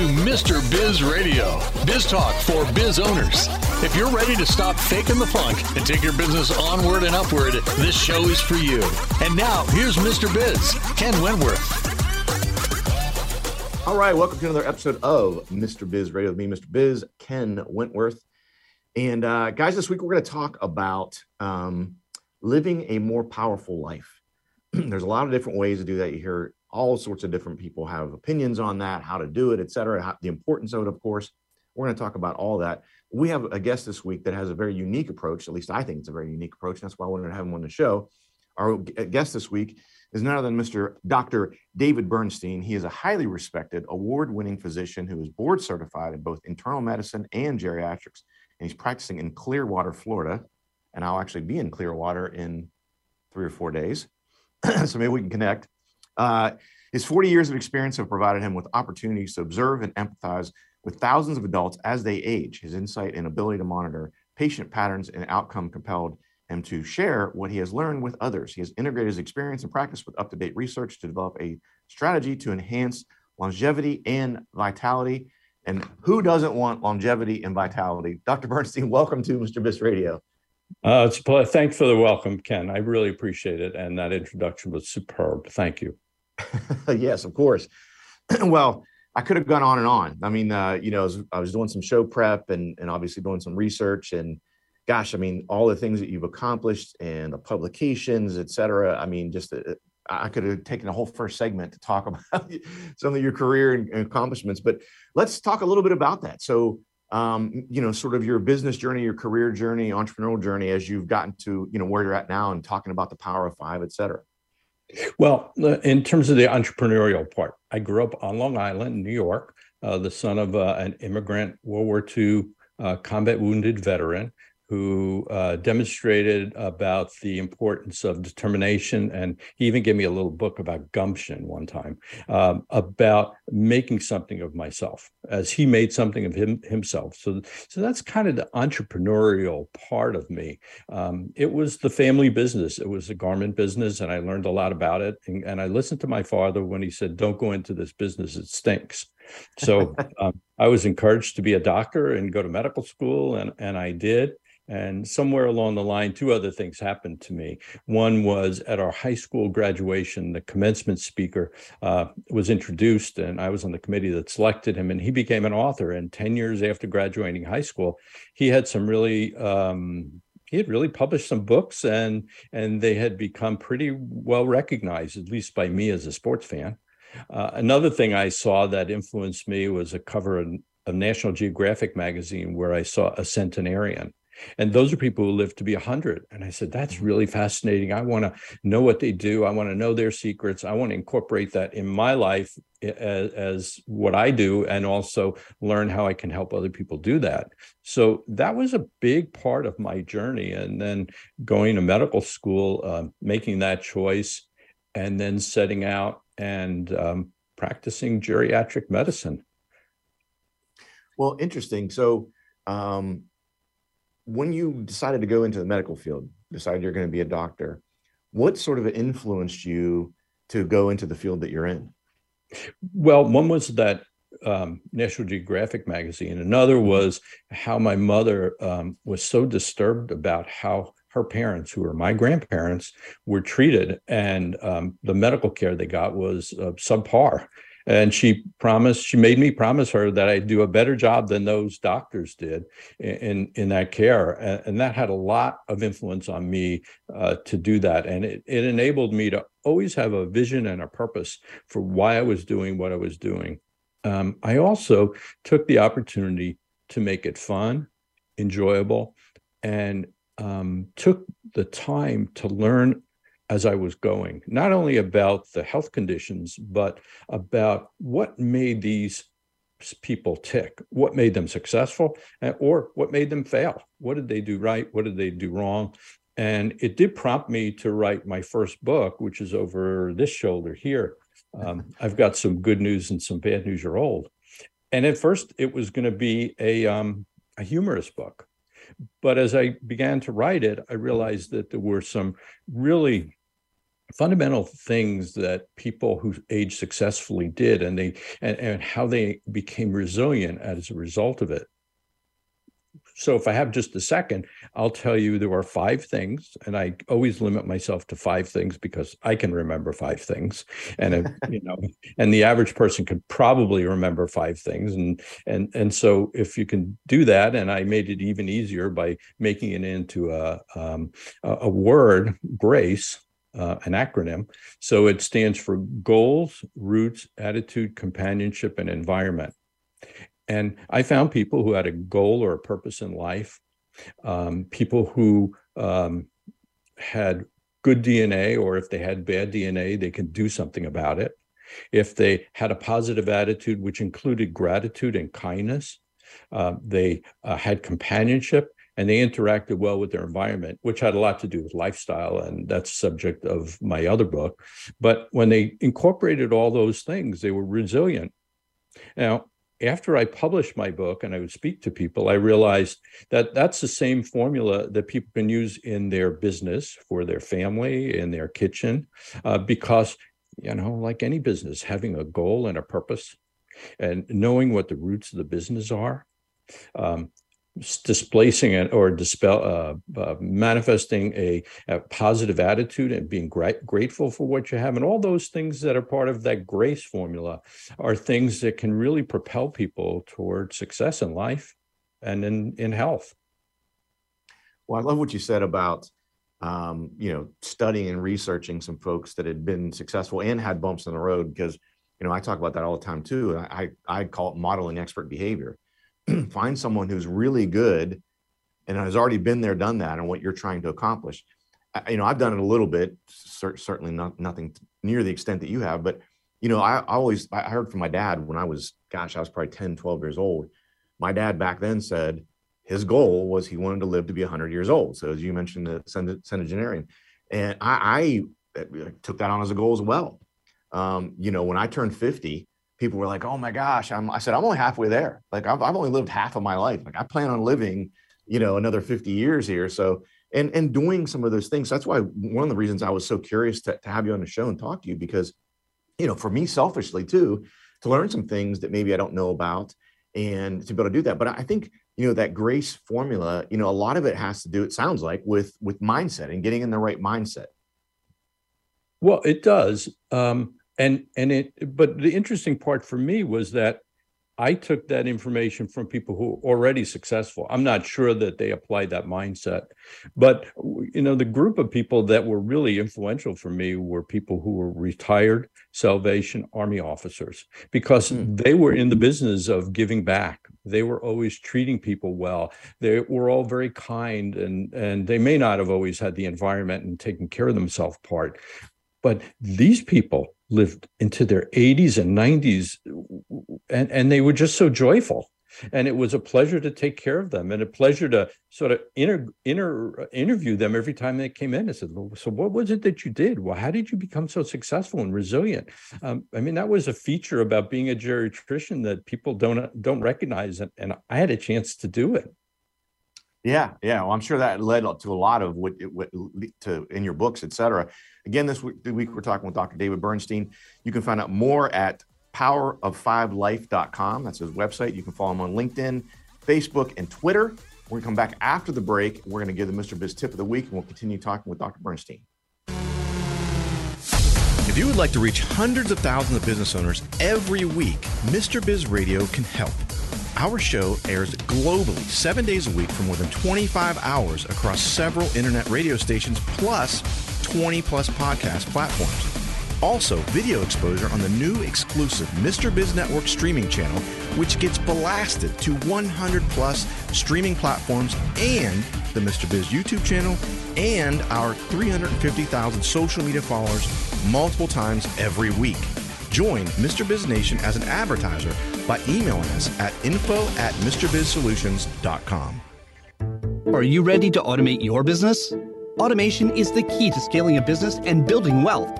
to Mr. Biz Radio, biz talk for biz owners. If you're ready to stop faking the funk and take your business onward and upward, this show is for you. And now, here's Mr. Biz, Ken Wentworth. All right, welcome to another episode of Mr. Biz Radio with me, Mr. Biz, Ken Wentworth. And uh, guys, this week we're going to talk about um, living a more powerful life. There's a lot of different ways to do that. You hear all sorts of different people have opinions on that, how to do it, et cetera, how, the importance of it, of course. We're going to talk about all that. We have a guest this week that has a very unique approach. At least I think it's a very unique approach. That's why I wanted to have him on the show. Our uh, guest this week is none other than Mr. Dr. David Bernstein. He is a highly respected, award winning physician who is board certified in both internal medicine and geriatrics. And he's practicing in Clearwater, Florida. And I'll actually be in Clearwater in three or four days. so maybe we can connect. Uh, his 40 years of experience have provided him with opportunities to observe and empathize with thousands of adults as they age. His insight and ability to monitor patient patterns and outcome compelled him to share what he has learned with others. He has integrated his experience and practice with up to date research to develop a strategy to enhance longevity and vitality. And who doesn't want longevity and vitality? Dr. Bernstein, welcome to Mr. Biz Radio. Uh, it's a pleasure. Thanks for the welcome, Ken. I really appreciate it. And that introduction was superb. Thank you. yes, of course. well, I could have gone on and on. I mean, uh, you know, I was, I was, doing some show prep and, and obviously doing some research and gosh, I mean, all the things that you've accomplished and the publications, et cetera. I mean, just uh, I could have taken a whole first segment to talk about some of your career and, and accomplishments, but let's talk a little bit about that. So, um, you know, sort of your business journey, your career journey, entrepreneurial journey, as you've gotten to, you know, where you're at now and talking about the power of five, et cetera. Well, in terms of the entrepreneurial part, I grew up on Long Island, New York, uh, the son of uh, an immigrant World War II uh, combat wounded veteran who uh, demonstrated about the importance of determination. And he even gave me a little book about gumption one time um, about making something of myself as he made something of him himself. So, so that's kind of the entrepreneurial part of me. Um, it was the family business. It was a garment business, and I learned a lot about it. And, and I listened to my father when he said, "Don't go into this business; it stinks." So um, I was encouraged to be a doctor and go to medical school, and and I did. And somewhere along the line, two other things happened to me. One was at our high school graduation, the commencement speaker uh, was introduced, and I was on the committee that selected him, and he became an author. And 10 years after graduating high school, he had some really um, he had really published some books and and they had become pretty well recognized at least by me as a sports fan uh, another thing i saw that influenced me was a cover of, of national geographic magazine where i saw a centenarian and those are people who live to be 100. And I said, that's mm-hmm. really fascinating. I want to know what they do. I want to know their secrets. I want to incorporate that in my life as, as, what I do and also learn how I can help other people do that. So that was a big part of my journey. And then going to medical school, uh, making that choice, and then setting out and um, practicing geriatric medicine. Well, interesting. So, um, when you decided to go into the medical field, decided you're going to be a doctor, what sort of influenced you to go into the field that you're in? Well, one was that um, National Geographic magazine. Another was how my mother um, was so disturbed about how her parents, who were my grandparents, were treated, and um, the medical care they got was uh, subpar and she promised she made me promise her that i'd do a better job than those doctors did in in that care. And, and that had a lot of influence on me uh, to do that. And it, it enabled me to always have a vision and a purpose for why i was doing what i was doing. Um, i also took the opportunity to make it fun enjoyable and um, took the time to learn as I was going, not only about the health conditions, but about what made these people tick, what made them successful, or what made them fail. What did they do right? What did they do wrong? And it did prompt me to write my first book, which is over this shoulder here. Um, I've got some good news and some bad news. You're old. And at first, it was going to be a um, a humorous book. But as I began to write it, I realized that there were some really fundamental things that people who age successfully did and they and, and how they became resilient as a result of it. So if I have just a second, I'll tell you there are five things, and I always limit myself to five things because I can remember five things, and if, you know, and the average person could probably remember five things, and and and so if you can do that, and I made it even easier by making it into a um, a word, grace, uh, an acronym. So it stands for goals, roots, attitude, companionship, and environment. And I found people who had a goal or a purpose in life, um, people who um, had good DNA, or if they had bad DNA, they can do something about it. If they had a positive attitude, which included gratitude and kindness, uh, they uh, had companionship and they interacted well with their environment, which had a lot to do with lifestyle. And that's subject of my other book. But when they incorporated all those things, they were resilient. Now, after I published my book and I would speak to people, I realized that that's the same formula that people can use in their business, for their family, in their kitchen, uh, because, you know, like any business, having a goal and a purpose and knowing what the roots of the business are, um, displacing it or dispel uh, uh, manifesting a, a, positive attitude and being gra- grateful for what you have and all those things that are part of that grace formula are things that can really propel people toward success in life and in in health. Well i love what you said about um, you know studying and researching some folks that had been successful and had bumps in the road because you know i talk about that all the time too i i call it modeling expert behavior find someone who's really good and has already been there, done that, and what you're trying to accomplish. I, you know, I've done it a little bit, cer- certainly not nothing near the extent that you have, but you know, I, I always I heard from my dad when I was, gosh, I was probably 10, 12 years old. My dad back then said his goal was he wanted to live to be 100 years old. So as you mentioned, the centenarian, and I, I uh, took that on as a goal as well. Um, you know, when I turned 50, people were like, "Oh my gosh!" I'm, I said, "I'm only halfway there. Like I've, I've only lived half of my life. Like I plan on living, you know, another 50 years here. So and and doing some of those things. That's why one of the reasons I was so curious to, to have you on the show and talk to you because, you know, for me selfishly too, to learn some things that maybe I don't know about and to be able to do that. But I think you know that grace formula. You know, a lot of it has to do. It sounds like with with mindset and getting in the right mindset. Well, it does. Um, and and it but the interesting part for me was that I took that information from people who were already successful. I'm not sure that they applied that mindset, but you know, the group of people that were really influential for me were people who were retired Salvation Army officers because mm. they were in the business of giving back. They were always treating people well. They were all very kind, and and they may not have always had the environment and taken care of themselves part, but these people lived into their 80s and 90s and, and they were just so joyful and it was a pleasure to take care of them and a pleasure to sort of inter, inter, interview them every time they came in. I said, well, so what was it that you did? Well, how did you become so successful and resilient? Um, I mean, that was a feature about being a geriatrician that people don't don't recognize, and, and I had a chance to do it. Yeah, yeah. Well, I'm sure that led to a lot of what, what to in your books, et cetera. Again, this week, we're talking with Dr. David Bernstein. You can find out more at powerof5life.com. That's his website. You can follow him on LinkedIn, Facebook, and Twitter. We're going to come back after the break. We're going to give the Mr. Biz tip of the week, and we'll continue talking with Dr. Bernstein. If you would like to reach hundreds of thousands of business owners every week, Mr. Biz Radio can help. Our show airs globally, seven days a week for more than 25 hours across several internet radio stations, plus 20 plus podcast platforms. Also, video exposure on the new exclusive Mr. Biz Network streaming channel, which gets blasted to 100 plus streaming platforms and the Mr. Biz YouTube channel and our 350,000 social media followers multiple times every week. Join Mr. Biz Nation as an advertiser by emailing us at info at MrBizSolutions.com. Are you ready to automate your business? Automation is the key to scaling a business and building wealth.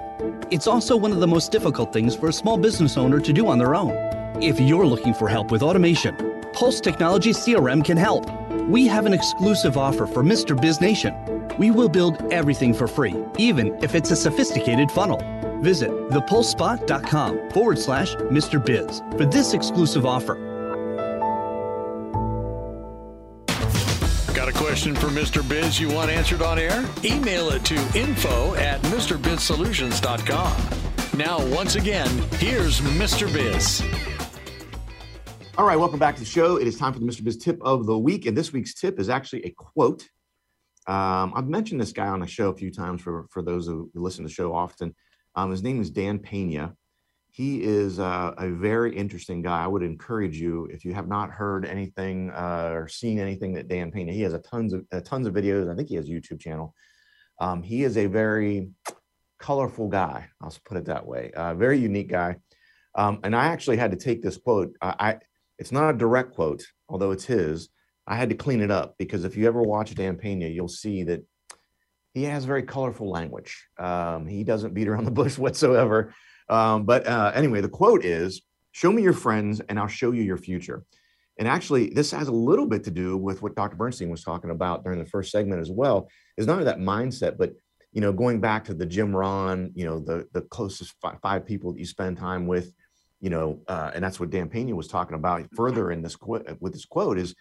It's also one of the most difficult things for a small business owner to do on their own. If you're looking for help with automation, Pulse Technology CRM can help. We have an exclusive offer for Mr. Biz Nation We will build everything for free, even if it's a sophisticated funnel. Visit thepulsespot.com forward slash Mr. Biz for this exclusive offer. Got a question for Mr. Biz you want answered on air? Email it to info at MrBizSolutions.com. Now, once again, here's Mr. Biz. All right, welcome back to the show. It is time for the Mr. Biz tip of the week. And this week's tip is actually a quote. Um, I've mentioned this guy on the show a few times for, for those who listen to the show often. Um, his name is Dan Pena. He is uh, a very interesting guy. I would encourage you if you have not heard anything uh, or seen anything that Dan Pena. He has a tons of uh, tons of videos. I think he has a YouTube channel. Um, he is a very colorful guy. I'll put it that way. Uh, very unique guy. Um, and I actually had to take this quote. I, I it's not a direct quote, although it's his. I had to clean it up because if you ever watch Dan Pena, you'll see that he has very colorful language. Um, he doesn't beat around the bush whatsoever. Um, but uh, anyway, the quote is Show me your friends and I'll show you your future. And actually, this has a little bit to do with what Dr. Bernstein was talking about during the first segment as well. Is not only that mindset, but you know, going back to the Jim Rohn, you know, the the closest five, five people that you spend time with, you know, uh, and that's what Dan Pena was talking about further in this quote with this quote is,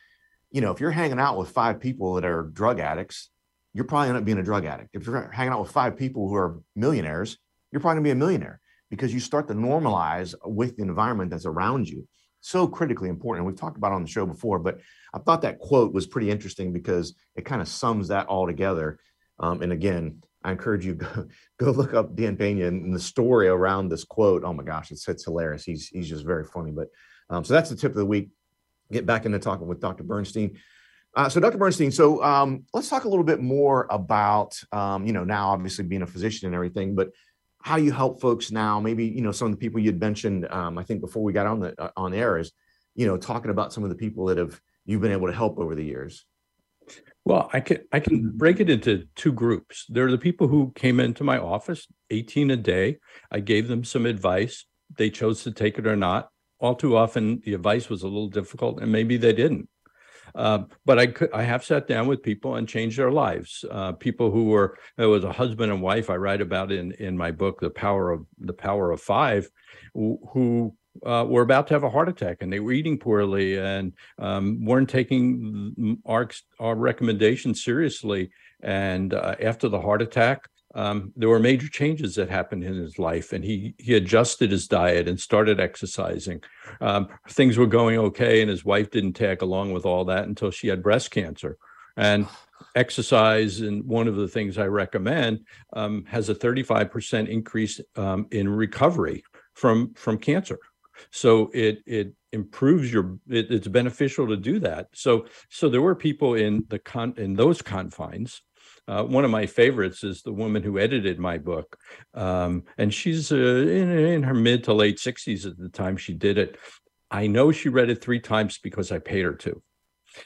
you know, if you're hanging out with five people that are drug addicts, you're probably end up being a drug addict. If you're hanging out with five people who are millionaires, you're probably gonna be a millionaire because you start to normalize with the environment that's around you. So critically important. We've talked about on the show before, but I thought that quote was pretty interesting because it kind of sums that all together. Um, and again, I encourage you go, go look up Dan Pena and the story around this quote. Oh my gosh, it's it's hilarious. He's he's just very funny. But um, so that's the tip of the week. Get back into talking with Dr. Bernstein. Uh, so, Dr. Bernstein, so um, let's talk a little bit more about, um, you know, now obviously being a physician and everything, but how you help folks now. Maybe you know some of the people you'd mentioned. Um, I think before we got on the uh, on air is, you know, talking about some of the people that have you've been able to help over the years. Well, I can I can break it into two groups. There are the people who came into my office, 18 a day. I gave them some advice. They chose to take it or not. All too often, the advice was a little difficult, and maybe they didn't. Uh, but I could, I have sat down with people and changed their lives. Uh, people who were it was a husband and wife I write about in in my book, The Power of the Power of Five, who, uh, were about to have a heart attack and they were eating poorly and um, weren't taking our our recommendations seriously. And uh, after the heart attack, um, there were major changes that happened in his life, and he he adjusted his diet and started exercising. Um, things were going okay, and his wife didn't tag along with all that until she had breast cancer. And exercise, and one of the things I recommend, um, has a 35% increase um, in recovery from from cancer. So it it improves your it, it's beneficial to do that. So so there were people in the con in those confines uh, one of my favorites is the woman who edited my book, um, and she's uh, in, in her mid to late 60s at the time she did it. I know she read it three times because I paid her to.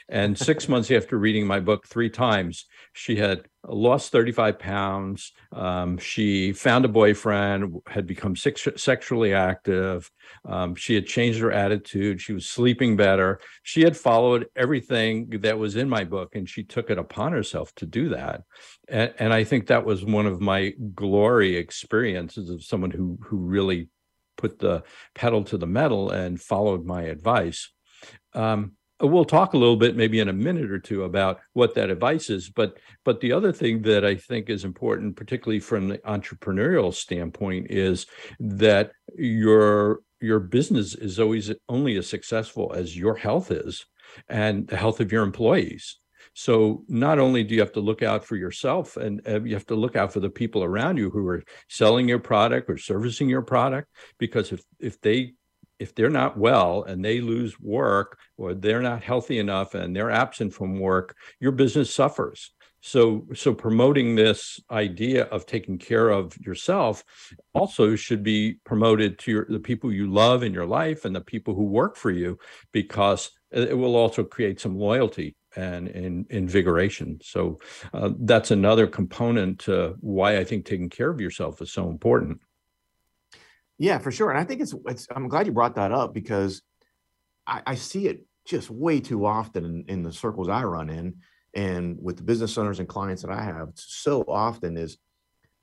And six months after reading my book three times, she had lost 35 pounds. Um, she found a boyfriend, had become sex- sexually active. Um, she had changed her attitude. She was sleeping better. She had followed everything that was in my book, and she took it upon herself to do that. And, and I think that was one of my glory experiences of someone who who really put the pedal to the metal and followed my advice. Um, we'll talk a little bit maybe in a minute or two about what that advice is but but the other thing that i think is important particularly from the entrepreneurial standpoint is that your your business is always only as successful as your health is and the health of your employees. So not only do you have to look out for yourself and uh, you have to look out for the people around you who are selling your product or servicing your product because if if they if they're not well and they lose work or they're not healthy enough and they're absent from work, your business suffers. So, so promoting this idea of taking care of yourself also should be promoted to your, the people you love in your life and the people who work for you, because it will also create some loyalty and, and invigoration. So uh, that's another component to why I think taking care of yourself is so important. Yeah, for sure. And I think it's, it's I'm glad you brought that up because I, I see it just way too often in, in, the circles I run in. And with the business owners and clients that I have, so often is,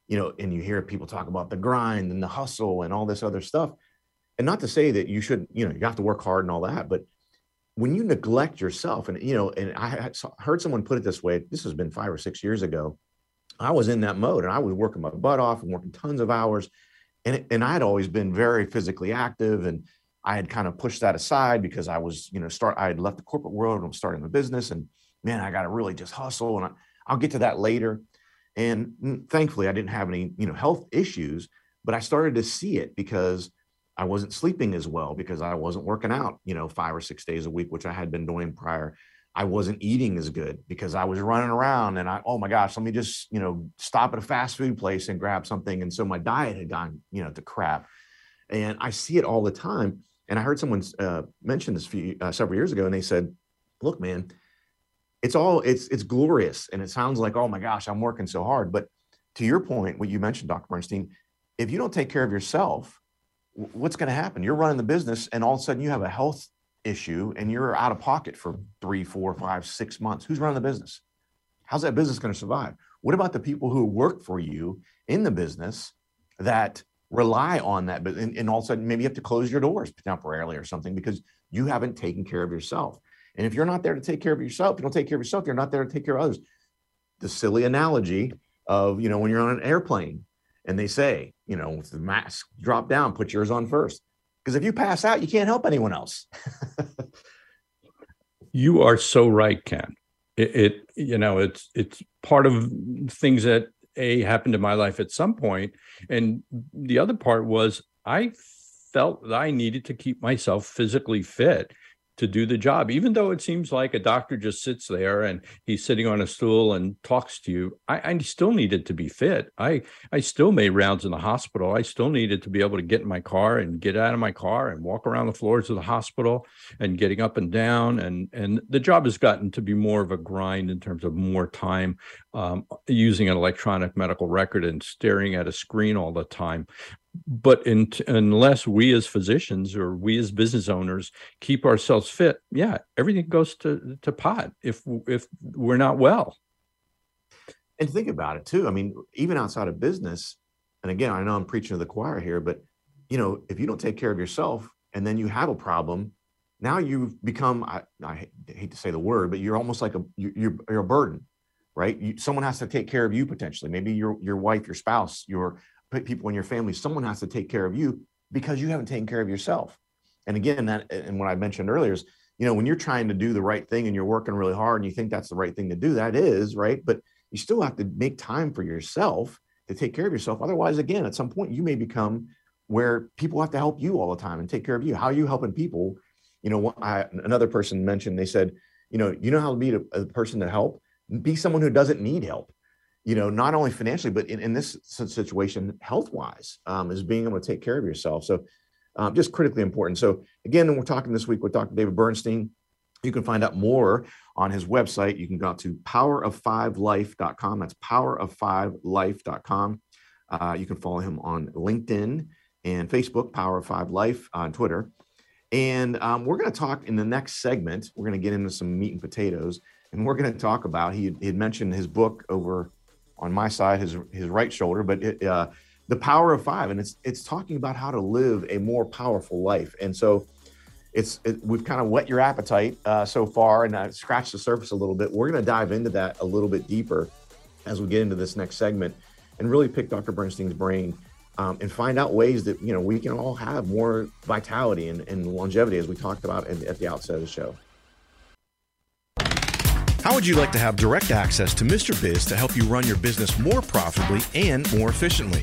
you know, and you hear people talk about the grind and the hustle and all this other stuff. And not to say that you should, you know, you have to work hard and all that, but when you neglect yourself, and you know, and I heard someone put it this way. This has been five or six years ago. I was in that mode, and I was working my butt off and working tons of hours, and and I had always been very physically active, and I had kind of pushed that aside because I was, you know, start. I had left the corporate world and I'm starting a business, and man, I got to really just hustle, and I, I'll get to that later. And thankfully, I didn't have any, you know, health issues, but I started to see it because I wasn't sleeping as well because I wasn't working out, you know, five or six days a week, which I had been doing prior. I wasn't eating as good because I was running around and I, oh my gosh, let me just, you know, stop at a fast food place and grab something. And so my diet had gone, you know, to crap. And I see it all the time. And I heard someone uh, mention this few, uh, several years ago, and they said, "Look, man, it's all it's it's glorious, and it sounds like, oh my gosh, I'm working so hard." But to your point, what you mentioned, Dr. Bernstein, if you don't take care of yourself, what's going to happen? You're running the business, and all of a sudden you have a health issue, and you're out of pocket for three, four, five, six months. Who's running the business? How's that business going to survive? What about the people who work for you in the business that rely on that? But and, and all of a sudden, maybe you have to close your doors temporarily or something because you haven't taken care of yourself. And if you're not there to take care of yourself, you don't take care of yourself, you're not there to take care of others. The silly analogy of, you know, when you're on an airplane and they say, you know, if the mask drop down, put yours on first. Because if you pass out, you can't help anyone else. you are so right, Ken. It, it, you know, it's it's part of things that a happened in my life at some point, and the other part was I felt that I needed to keep myself physically fit to do the job, even though it seems like a doctor just sits there and he's sitting on a stool and talks to you. I, I, still needed to be fit. I I still made rounds in the hospital. I still needed to be able to get in my car and get out of my car and walk around the floors of the hospital and getting up and down. And and the job has gotten to be more of a grind in terms of more time um, using an electronic medical record and staring at a screen all the time but in, unless we as physicians or we as business owners keep ourselves fit yeah everything goes to to pot if if we're not well. And think about it too. I mean even outside of business and again i know i'm preaching to the choir here but you know if you don't take care of yourself and then you have a problem now you've become i, I hate to say the word but you're almost like a you're, you're a burden right? You, someone has to take care of you potentially. Maybe your your wife your spouse your people in your family, someone has to take care of you because you haven't taken care of yourself. And again, that and what I mentioned earlier is, you know, when you're trying to do the right thing and you're working really hard and you think that's the right thing to do, that is right. But you still have to make time for yourself to take care of yourself. Otherwise, again, at some point, you may become where people have to help you all the time and take care of you. How are you helping people? You know, I, another person mentioned, they said, you know, you know how to be a, a person to help? Be someone who doesn't need help you know, not only financially, but in, in this situation, health wise, um, is being able to take care of yourself. So, um, just critically important. So, again, we're talking this week with Dr. David Bernstein. You can find out more on his website. You can go to powerof5life.com. That's powerof5life.com. Uh, you can follow him on LinkedIn and Facebook, Power of Five Life on Twitter. And um, we're going to talk in the next segment. We're going to get into some meat and potatoes, and we're going to talk about. He, he had mentioned his book over on my side, his his right shoulder, but it, uh, the power of five, and it's it's talking about how to live a more powerful life. And so, it's it, we've kind of whet your appetite uh, so far, and uh, scratched the surface a little bit. We're going to dive into that a little bit deeper as we get into this next segment, and really pick Dr. Bernstein's brain. Um, and find out ways that you know we can all have more vitality and, and longevity as we talked about at the outset of the show. How would you like to have direct access to Mr. Biz to help you run your business more profitably and more efficiently?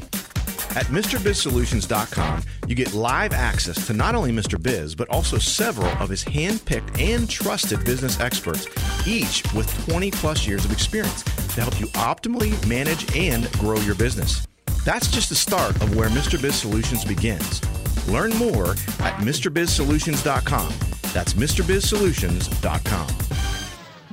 At MrBizSolutions.com, you get live access to not only Mr. Biz, but also several of his hand-picked and trusted business experts, each with 20 plus years of experience to help you optimally manage and grow your business. That's just the start of where Mr. Biz Solutions begins. Learn more at MrBizSolutions.com. That's MrBizSolutions.com.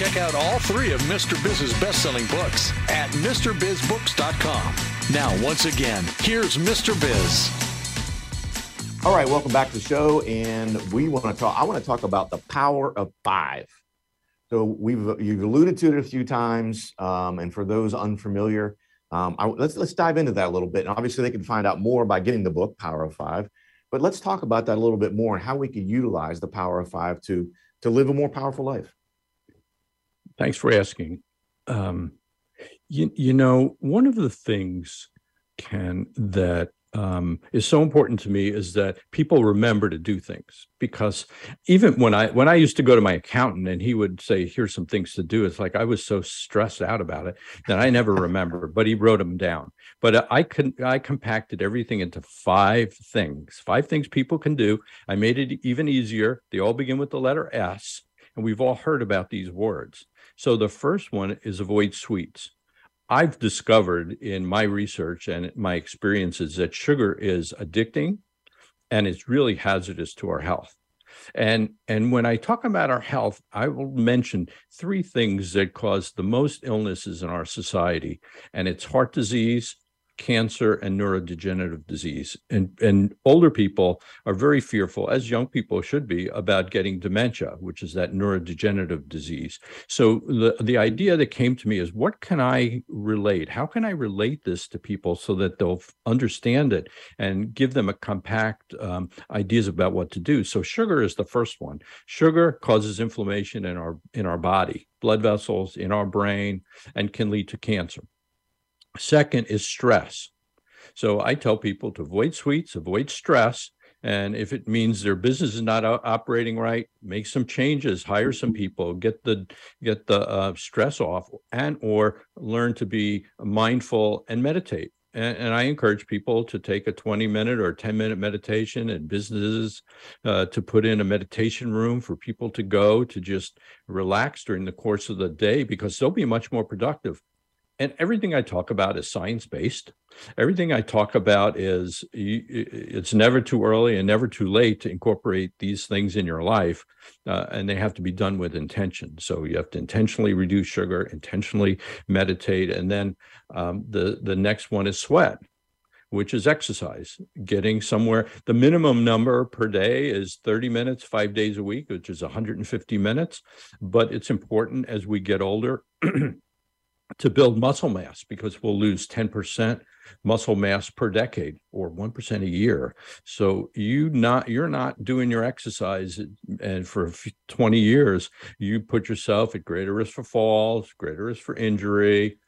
Check out all three of Mr. Biz's best selling books at MrBizBooks.com. Now, once again, here's Mr. Biz. All right, welcome back to the show, and we want to talk. I want to talk about the power of five. So we've you've alluded to it a few times, um, and for those unfamiliar, um, I, let's let's dive into that a little bit. And obviously, they can find out more by getting the book Power of Five. But let's talk about that a little bit more and how we can utilize the power of five to to live a more powerful life. Thanks for asking. Um, you, you know, one of the things can that um, is so important to me is that people remember to do things because even when I when I used to go to my accountant and he would say here's some things to do it's like I was so stressed out about it that I never remember but he wrote them down. But I can I compacted everything into five things five things people can do. I made it even easier. They all begin with the letter S and we've all heard about these words so the first one is avoid sweets I've discovered in my research and my experiences that sugar is addicting and it's really hazardous to our health. And and when I talk about our health, I will mention three things that cause the most illnesses in our society, and it's heart disease, cancer and neurodegenerative disease. And, and older people are very fearful, as young people should be, about getting dementia, which is that neurodegenerative disease. So the, the idea that came to me is what can I relate? How can I relate this to people so that they'll understand it and give them a compact um, ideas about what to do? So sugar is the first one. Sugar causes inflammation in our in our body, blood vessels, in our brain, and can lead to cancer. Second is stress. So I tell people to avoid sweets, avoid stress. And if it means their business is not operating right, make some changes, hire some people, get the get the uh, stress off, and or learn to be mindful and meditate. And, and, I encourage people to take a 20 minute or 10 minute meditation and businesses uh, to put in a meditation room for people to go to just relax during the course of the day because they'll be much more productive and everything I talk about is science based. Everything I talk about is it's never too early and never too late to incorporate these things in your life, uh, and they have to be done with intention. So you have to intentionally reduce sugar, intentionally meditate, and then um, the the next one is sweat which is exercise, getting somewhere. The minimum number per day is 30 minutes, five days a week, which is 150 minutes. But it's important as we get older to build muscle mass because we'll lose 10% muscle mass per decade or 1% a year. So you not you're not doing your exercise and for 20 years you put yourself at greater risk for falls greater risk for injury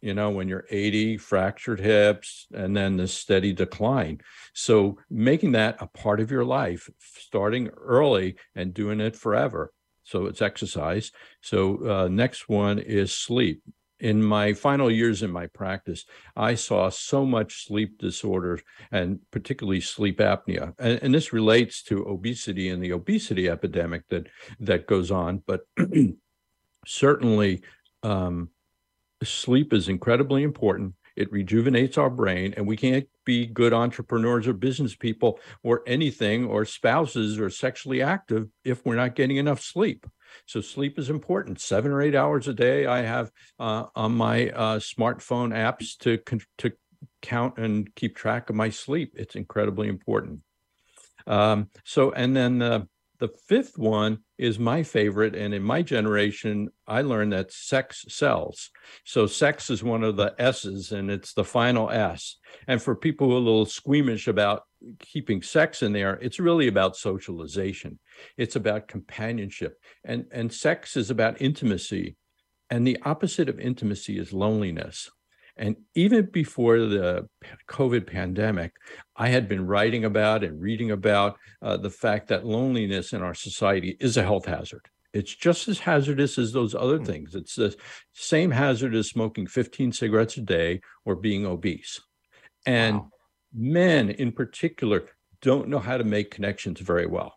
you know when you're 80 fractured hips and then the steady decline. So making that a part of your life starting early and doing it forever. So it's exercise. So uh, next one is sleep in my final years in my practice, I saw so much sleep disorder and particularly sleep apnea. And, and this relates to obesity and the obesity epidemic that that goes on. But certainly, um, sleep is incredibly important. It rejuvenates our brain, and we can't be good entrepreneurs or business people or anything or spouses or sexually active if we're not getting enough sleep. So sleep is important. Seven or eight hours a day. I have uh, on my uh, smartphone apps to to count and keep track of my sleep. It's incredibly important. Um, so, and then the the fifth one is my favorite, and in my generation, I learned that sex sells. So sex is one of the S's, and it's the final S. And for people who are a little squeamish about keeping sex in there, it's really about socialization. It's about companionship, and and sex is about intimacy, and the opposite of intimacy is loneliness. And even before the COVID pandemic, I had been writing about and reading about uh, the fact that loneliness in our society is a health hazard. It's just as hazardous as those other hmm. things. It's the same hazard as smoking 15 cigarettes a day or being obese. And wow. Men in particular don't know how to make connections very well.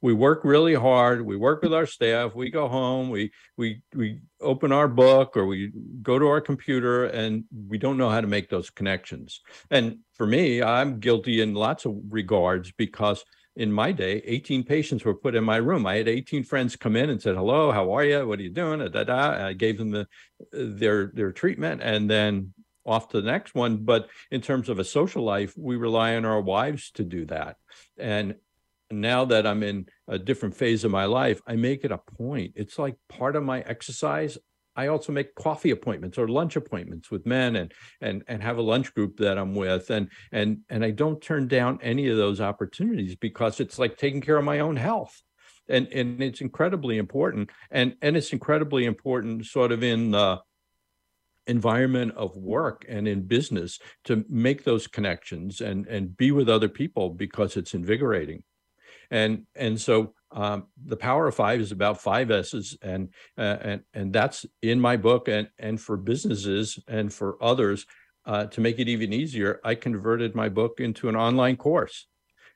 We work really hard we work with our staff we go home we we we open our book or we go to our computer and we don't know how to make those connections. And for me i'm guilty in lots of regards because in my day 18 patients were put in my room. I had 18 friends come in and said hello how are you? What are you doing? Da, da. i gave them the their their treatment and then off to the next one but in terms of a social life we rely on our wives to do that and now that I'm in a different phase of my life, I make it a point. It's like part of my exercise. I also make coffee appointments or lunch appointments with men and and and have a lunch group that I'm with and and and I don't turn down any of those opportunities because it's like taking care of my own health. And and it's incredibly important and and it's incredibly important sort of in the environment of work and in business to make those connections and and be with other people because it's invigorating. And and so um, the power of five is about five s's and uh, and and that's in my book and and for businesses and for others uh, to make it even easier i converted my book into an online course.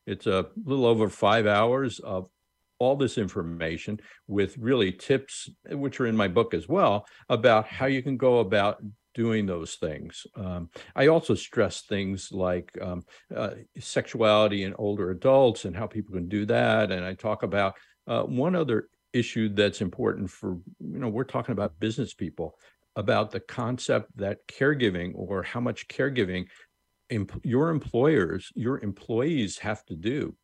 It's a little over five hours of all this information with really tips which are in my book as well about how you can go about doing those things. Um, I also stress things like um, uh, sexuality in older adults and how people can do that. And I talk about uh, one other issue that's important for, you know, we're talking about business people, about the concept that caregiving or how much caregiving imp- your employers, your employees have to do.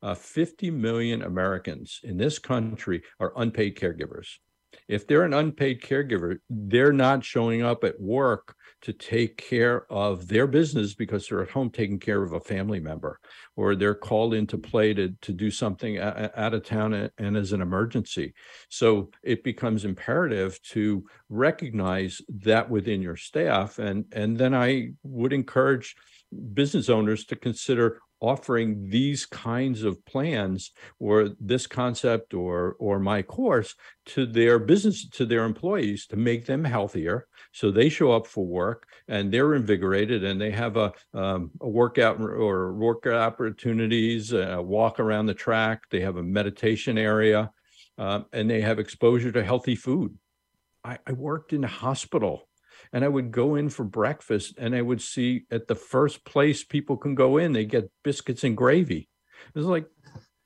Uh, 50 million Americans in this country are unpaid caregivers. If they're an unpaid caregiver, they're not showing up at work to take care of their business because they're at home taking care of a family member, or they're called into play to, to do something out of town and as an emergency. So it becomes imperative to recognize that within your staff. And, and then I would encourage business owners to consider offering these kinds of plans or this concept or or my course to their business to their employees to make them healthier so they show up for work and they're invigorated and they have a, um, a workout or workout opportunities walk around the track they have a meditation area um, and they have exposure to healthy food. I, I worked in a hospital and I would go in for breakfast and I would see at the first place people can go in, they get biscuits and gravy. It's like,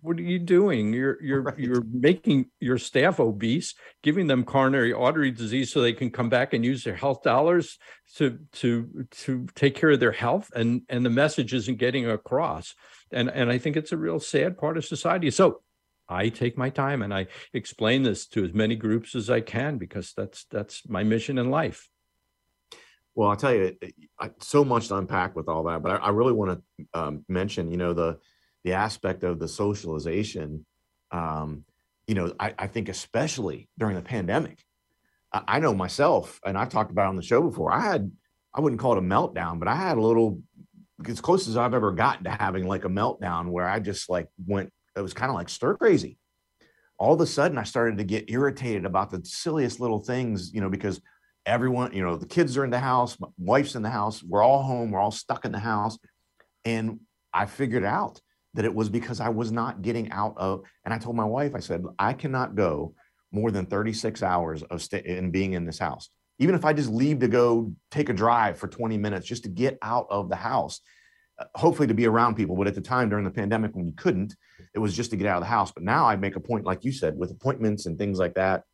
what are you doing? You're you're right. you're making your staff obese, giving them coronary artery disease so they can come back and use their health dollars to to to take care of their health, and and the message isn't getting across. And and I think it's a real sad part of society. So I take my time and I explain this to as many groups as I can because that's that's my mission in life. Well, I'll tell you, I, so much to unpack with all that, but I, I really want to um, mention, you know, the the aspect of the socialization. Um, you know, I, I, think especially during the pandemic, I, I, know myself, and I've talked about on the show before. I had, I wouldn't call it a meltdown, but I had a little, as close as I've ever gotten to having like a meltdown, where I just like went. It was kind of like stir crazy. All of a sudden, I started to get irritated about the silliest little things, you know, because everyone, you know, the kids are in the house, my wife's in the house, we're all home, we're all stuck in the house. And I figured out that it was because I was not getting out of, and I told my wife, I said, I cannot go more than 36 hours of stay in being in this house. Even if I just leave to go take a drive for 20 minutes just to get out of the house, uh, hopefully to be around people. But at the time during the pandemic when you couldn't, it was just to get out of the house. But now I make a point, like you said, with appointments and things like that.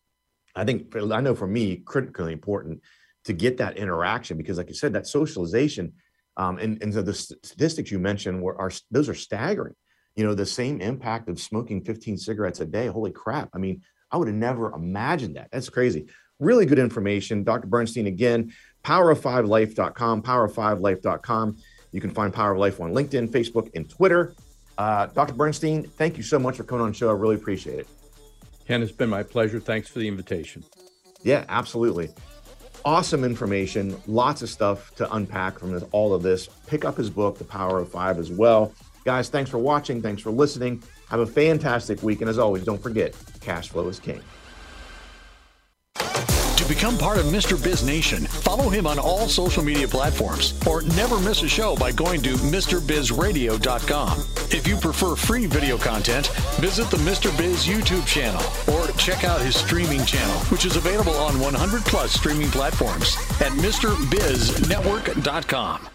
I think I know for me, critically important to get that interaction because, like you said, that socialization um, and, and so the statistics you mentioned were are those are staggering. You know, the same impact of smoking 15 cigarettes a day. Holy crap! I mean, I would have never imagined that. That's crazy. Really good information, Dr. Bernstein. Again, powerof5life.com, powerof5life.com. You can find Power of Life on LinkedIn, Facebook, and Twitter. Uh, Dr. Bernstein, thank you so much for coming on the show. I really appreciate it. Ken, it's been my pleasure. Thanks for the invitation. Yeah, absolutely. Awesome information. Lots of stuff to unpack from this, all of this. Pick up his book, The Power of Five, as well. Guys, thanks for watching. Thanks for listening. Have a fantastic week. And as always, don't forget cash flow is king. To become part of Mr. Biz Nation, Follow him on all social media platforms or never miss a show by going to MrBizRadio.com. If you prefer free video content, visit the Mr. Biz YouTube channel or check out his streaming channel, which is available on 100 plus streaming platforms at MrBizNetwork.com.